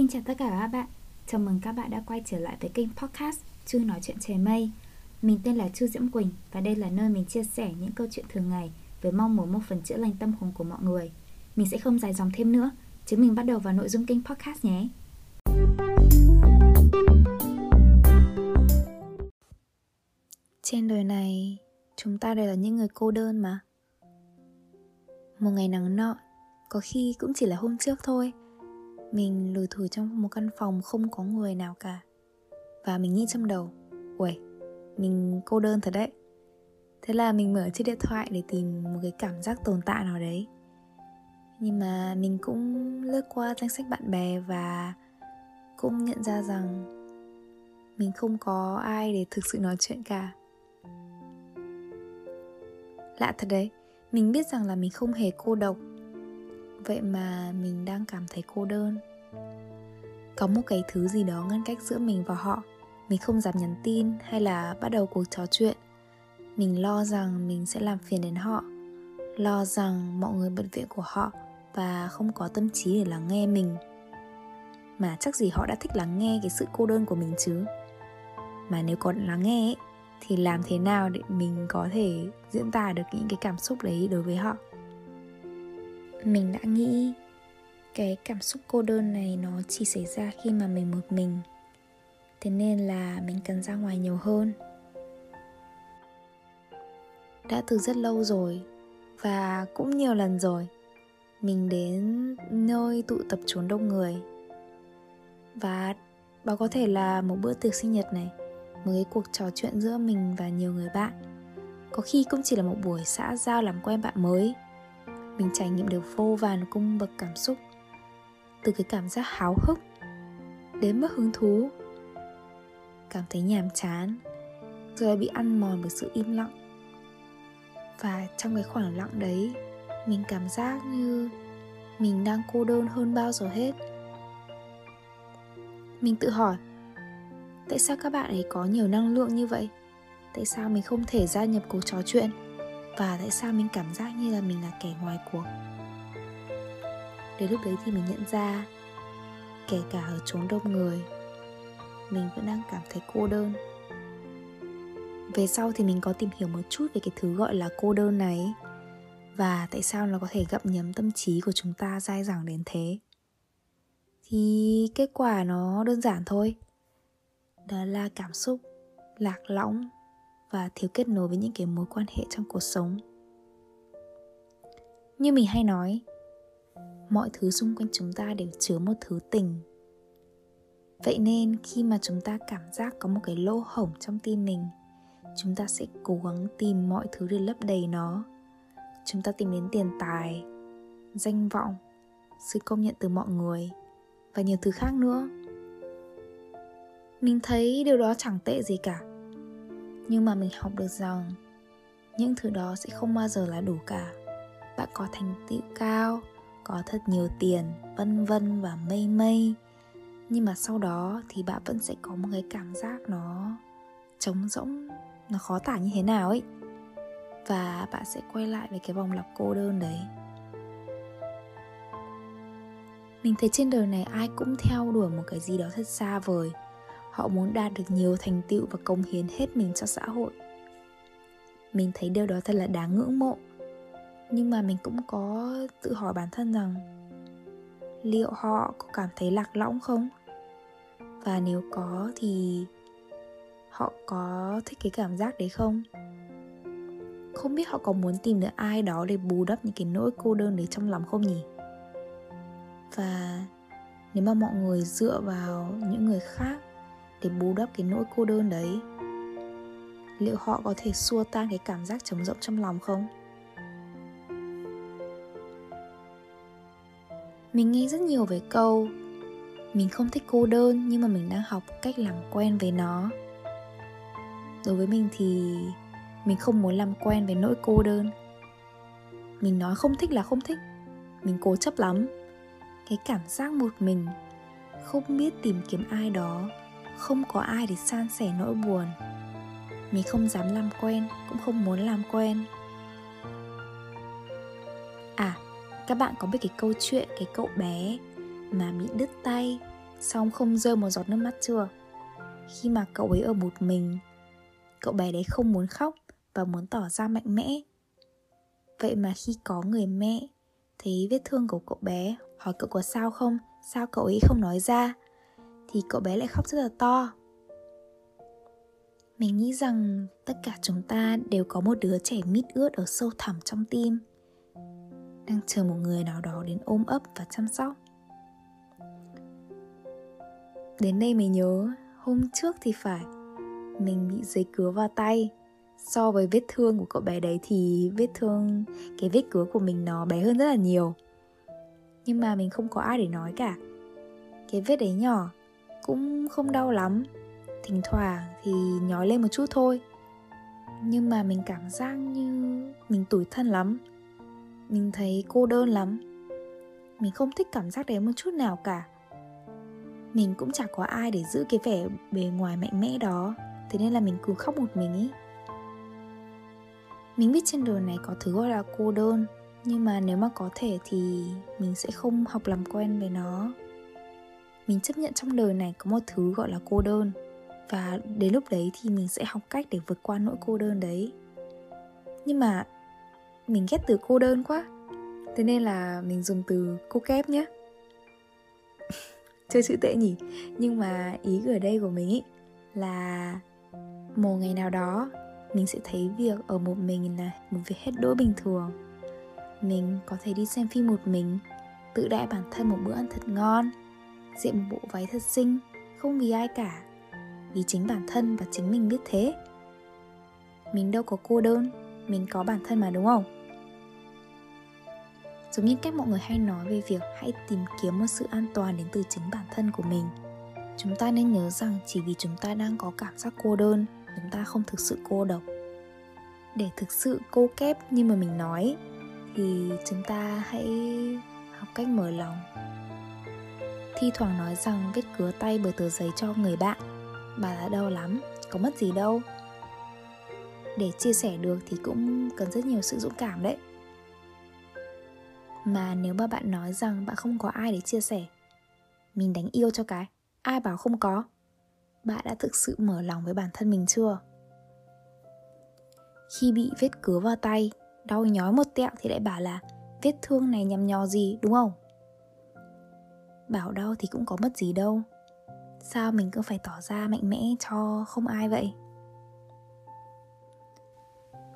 Xin chào tất cả các bạn, chào mừng các bạn đã quay trở lại với kênh podcast Chu nói chuyện trời mây. Mình tên là Chu Diễm Quỳnh và đây là nơi mình chia sẻ những câu chuyện thường ngày với mong muốn một phần chữa lành tâm hồn của mọi người. Mình sẽ không dài dòng thêm nữa, chúng mình bắt đầu vào nội dung kênh podcast nhé. Trên đời này, chúng ta đều là những người cô đơn mà. Một ngày nắng nọ, có khi cũng chỉ là hôm trước thôi mình lùi thủi trong một căn phòng không có người nào cả. Và mình nghĩ trong đầu Uầy, mình cô đơn thật đấy. Thế là mình mở chiếc điện thoại để tìm một cái cảm giác tồn tại nào đấy. Nhưng mà mình cũng lướt qua danh sách bạn bè và cũng nhận ra rằng mình không có ai để thực sự nói chuyện cả. Lạ thật đấy, mình biết rằng là mình không hề cô độc vậy mà mình đang cảm thấy cô đơn. Có một cái thứ gì đó ngăn cách giữa mình và họ mình không dám nhắn tin hay là bắt đầu cuộc trò chuyện. Mình lo rằng mình sẽ làm phiền đến họ lo rằng mọi người bận viện của họ và không có tâm trí để lắng nghe mình. Mà chắc gì họ đã thích lắng nghe cái sự cô đơn của mình chứ? Mà nếu còn lắng nghe ấy, thì làm thế nào để mình có thể diễn tả được những cái cảm xúc đấy đối với họ? Mình đã nghĩ cái cảm xúc cô đơn này nó chỉ xảy ra khi mà mình một mình. Thế nên là mình cần ra ngoài nhiều hơn. Đã từ rất lâu rồi và cũng nhiều lần rồi, mình đến nơi tụ tập trốn đông người. Và đó có thể là một bữa tiệc sinh nhật này, một cái cuộc trò chuyện giữa mình và nhiều người bạn. Có khi cũng chỉ là một buổi xã giao làm quen bạn mới mình trải nghiệm được vô vàn cung bậc cảm xúc. Từ cái cảm giác háo hức đến mất hứng thú, cảm thấy nhàm chán, rồi bị ăn mòn bởi sự im lặng. Và trong cái khoảng lặng đấy, mình cảm giác như mình đang cô đơn hơn bao giờ hết. Mình tự hỏi, tại sao các bạn ấy có nhiều năng lượng như vậy? Tại sao mình không thể gia nhập cuộc trò chuyện? Và tại sao mình cảm giác như là mình là kẻ ngoài cuộc? Đến lúc đấy thì mình nhận ra, kể cả ở chốn đông người, mình vẫn đang cảm thấy cô đơn. Về sau thì mình có tìm hiểu một chút về cái thứ gọi là cô đơn này và tại sao nó có thể gặm nhấm tâm trí của chúng ta dai dẳng đến thế. Thì kết quả nó đơn giản thôi. Đó là cảm xúc lạc lõng và thiếu kết nối với những cái mối quan hệ trong cuộc sống. Như mình hay nói, mọi thứ xung quanh chúng ta đều chứa một thứ tình. Vậy nên khi mà chúng ta cảm giác có một cái lỗ hổng trong tim mình, chúng ta sẽ cố gắng tìm mọi thứ để lấp đầy nó. Chúng ta tìm đến tiền tài, danh vọng, sự công nhận từ mọi người và nhiều thứ khác nữa. Mình thấy điều đó chẳng tệ gì cả nhưng mà mình học được rằng, những thứ đó sẽ không bao giờ là đủ cả. Bạn có thành tựu cao, có thật nhiều tiền, vân vân và mây mây. Nhưng mà sau đó thì bạn vẫn sẽ có một cái cảm giác nó trống rỗng, nó khó tả như thế nào ấy. Và bạn sẽ quay lại với cái vòng lặp cô đơn đấy. Mình thấy trên đời này ai cũng theo đuổi một cái gì đó thật xa vời họ muốn đạt được nhiều thành tựu và cống hiến hết mình cho xã hội. Mình thấy điều đó thật là đáng ngưỡng mộ. Nhưng mà mình cũng có tự hỏi bản thân rằng, liệu họ có cảm thấy lạc lõng không? Và nếu có thì họ có thích cái cảm giác đấy không? Không biết họ có muốn tìm được ai đó để bù đắp những cái nỗi cô đơn đấy trong lòng không nhỉ? Và nếu mà mọi người dựa vào những người khác để bù đắp cái nỗi cô đơn đấy. Liệu họ có thể xua tan cái cảm giác trống rỗng trong lòng không? Mình nghe rất nhiều về câu, mình không thích cô đơn, nhưng mà mình đang học cách làm quen với nó. Đối với mình thì mình không muốn làm quen với nỗi cô đơn. Mình nói không thích là không thích, mình cố chấp lắm. Cái cảm giác một mình, không biết tìm kiếm ai đó không có ai để san sẻ nỗi buồn. Mình không dám làm quen, cũng không muốn làm quen. À các bạn có biết cái câu chuyện cái cậu bé mà bị đứt tay xong không rơi một giọt nước mắt chưa? Khi mà cậu ấy ở một mình, cậu bé đấy không muốn khóc và muốn tỏ ra mạnh mẽ. Vậy mà khi có người mẹ, thấy vết thương của cậu bé, hỏi cậu có sao không? Sao cậu ấy không nói ra? Thì cậu bé lại khóc rất là to. Mình nghĩ rằng tất cả chúng ta đều có một đứa trẻ mít ướt ở sâu thẳm trong tim, đang chờ một người nào đó đến ôm ấp và chăm sóc. Đến đây mình nhớ, hôm trước thì phải, mình bị giấy cứa vào tay. So với vết thương của cậu bé đấy thì vết thương, cái vết cứa của mình nó bé hơn rất là nhiều. Nhưng mà mình không có ai để nói cả. Cái vết đấy nhỏ cũng không đau lắm. Thỉnh thoảng thì nhói lên một chút thôi. Nhưng mà mình cảm giác như mình tủi thân lắm. Mình thấy cô đơn lắm. Mình không thích cảm giác đấy một chút nào cả. Mình cũng chẳng có ai để giữ cái vẻ bề ngoài mạnh mẽ đó. Thế nên là mình cứ khóc một mình ý. Mình biết trên đời này có thứ gọi là cô đơn. Nhưng mà nếu mà có thể thì mình sẽ không học làm quen với nó mình chấp nhận trong đời này có một thứ gọi là cô đơn. Và đến lúc đấy thì mình sẽ học cách để vượt qua nỗi cô đơn đấy. Nhưng mà mình ghét từ cô đơn quá. Thế nên là mình dùng từ cô kép nhé. Chơi chữ tệ nhỉ? Nhưng mà ý ở đây của mình ý là một ngày nào đó mình sẽ thấy việc ở một mình là một việc hết đỗi bình thường. Mình có thể đi xem phim một mình, tự đãi bản thân một bữa ăn thật ngon diện một bộ váy thật xinh, không vì ai cả, vì chính bản thân và chính mình biết thế. Mình đâu có cô đơn, mình có bản thân mà đúng không? Giống như cách mọi người hay nói về việc hãy tìm kiếm một sự an toàn đến từ chính bản thân của mình. Chúng ta nên nhớ rằng chỉ vì chúng ta đang có cảm giác cô đơn, chúng ta không thực sự cô độc. Để thực sự cô kép như mà mình nói, thì chúng ta hãy học cách mở lòng thi thoảng nói rằng viết cứa tay bởi tờ giấy cho người bạn. Bà đã đau lắm, có mất gì đâu. Để chia sẻ được thì cũng cần rất nhiều sự dũng cảm đấy. Mà nếu mà bạn nói rằng bạn không có ai để chia sẻ, mình đánh yêu cho cái, ai bảo không có? Bạn đã thực sự mở lòng với bản thân mình chưa? Khi bị vết cứa vào tay, đau nhói một tẹo thì lại bảo là vết thương này nhằm nhò gì, đúng không? Bảo đau thì cũng có mất gì đâu. Sao mình cứ phải tỏ ra mạnh mẽ cho không ai vậy?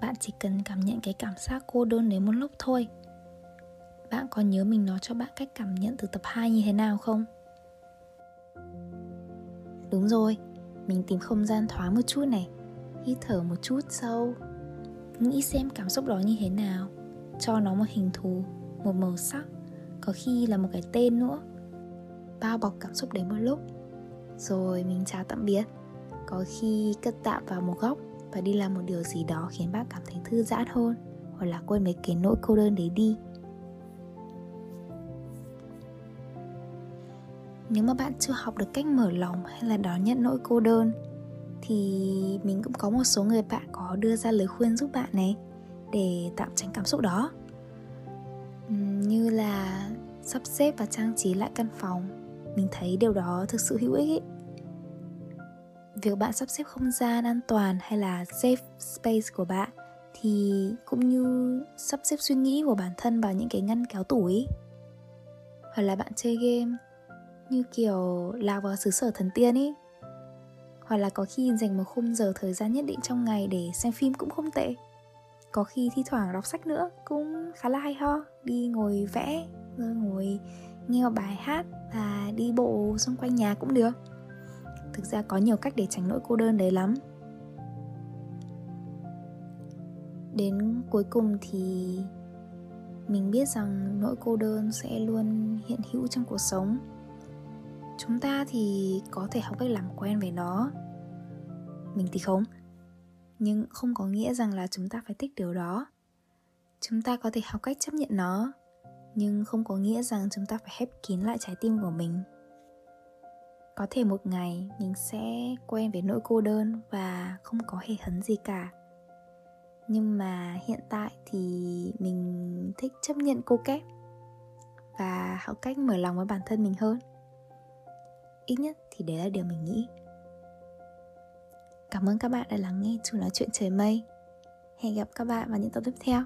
Bạn chỉ cần cảm nhận cái cảm giác cô đơn đến một lúc thôi. Bạn có nhớ mình nói cho bạn cách cảm nhận từ tập 2 như thế nào không? Đúng rồi, mình tìm không gian thoáng một chút này Hít thở một chút sâu. Nghĩ xem cảm xúc đó như thế nào Cho nó một hình thù, một màu sắc Có khi là một cái tên nữa. Bao bọc cảm xúc đấy một lúc. Rồi mình chào tạm biệt. Có khi cất tạm vào một góc Và đi làm một điều gì đó khiến bạn cảm thấy thư giãn hơn Hoặc là quên mấy cái nỗi cô đơn đấy đi. Nếu mà bạn chưa học được cách mở lòng hay là đón nhận nỗi cô đơn, thì mình cũng có một số người bạn có đưa ra lời khuyên giúp bạn này để tạm tránh cảm xúc đó. Như là sắp xếp và trang trí lại căn phòng mình thấy điều đó thực sự hữu ích ý. việc bạn sắp xếp không gian an toàn hay là safe space của bạn thì cũng như sắp xếp suy nghĩ của bản thân vào những cái ngăn kéo tủ ấy hoặc là bạn chơi game, như kiểu lạc vào xứ sở thần tiên ấy hoặc là có khi dành một khung giờ thời gian nhất định trong ngày để xem phim cũng không tệ. Có khi thi thoảng đọc sách nữa cũng khá là hay ho, đi ngồi vẽ rồi ngồi nghe một bài hát và đi bộ xung quanh nhà cũng được. Thực ra có nhiều cách để tránh nỗi cô đơn đấy lắm. Đến cuối cùng thì mình biết rằng nỗi cô đơn sẽ luôn hiện hữu trong cuộc sống. Chúng ta thì có thể học cách làm quen với nó. Mình thì không. Nhưng không có nghĩa rằng là chúng ta phải thích điều đó. Chúng ta có thể học cách chấp nhận nó nhưng không có nghĩa rằng chúng ta phải khép kín lại trái tim của mình. Có thể một ngày mình sẽ quen với nỗi cô đơn và không có hề hấn gì cả. Nhưng mà hiện tại thì mình thích chấp nhận cô kép và học cách mở lòng với bản thân mình hơn. Ít nhất thì đấy là điều mình nghĩ. Cảm ơn các bạn đã lắng nghe chủ nói chuyện trời mây. Hẹn gặp các bạn vào những tập tiếp theo.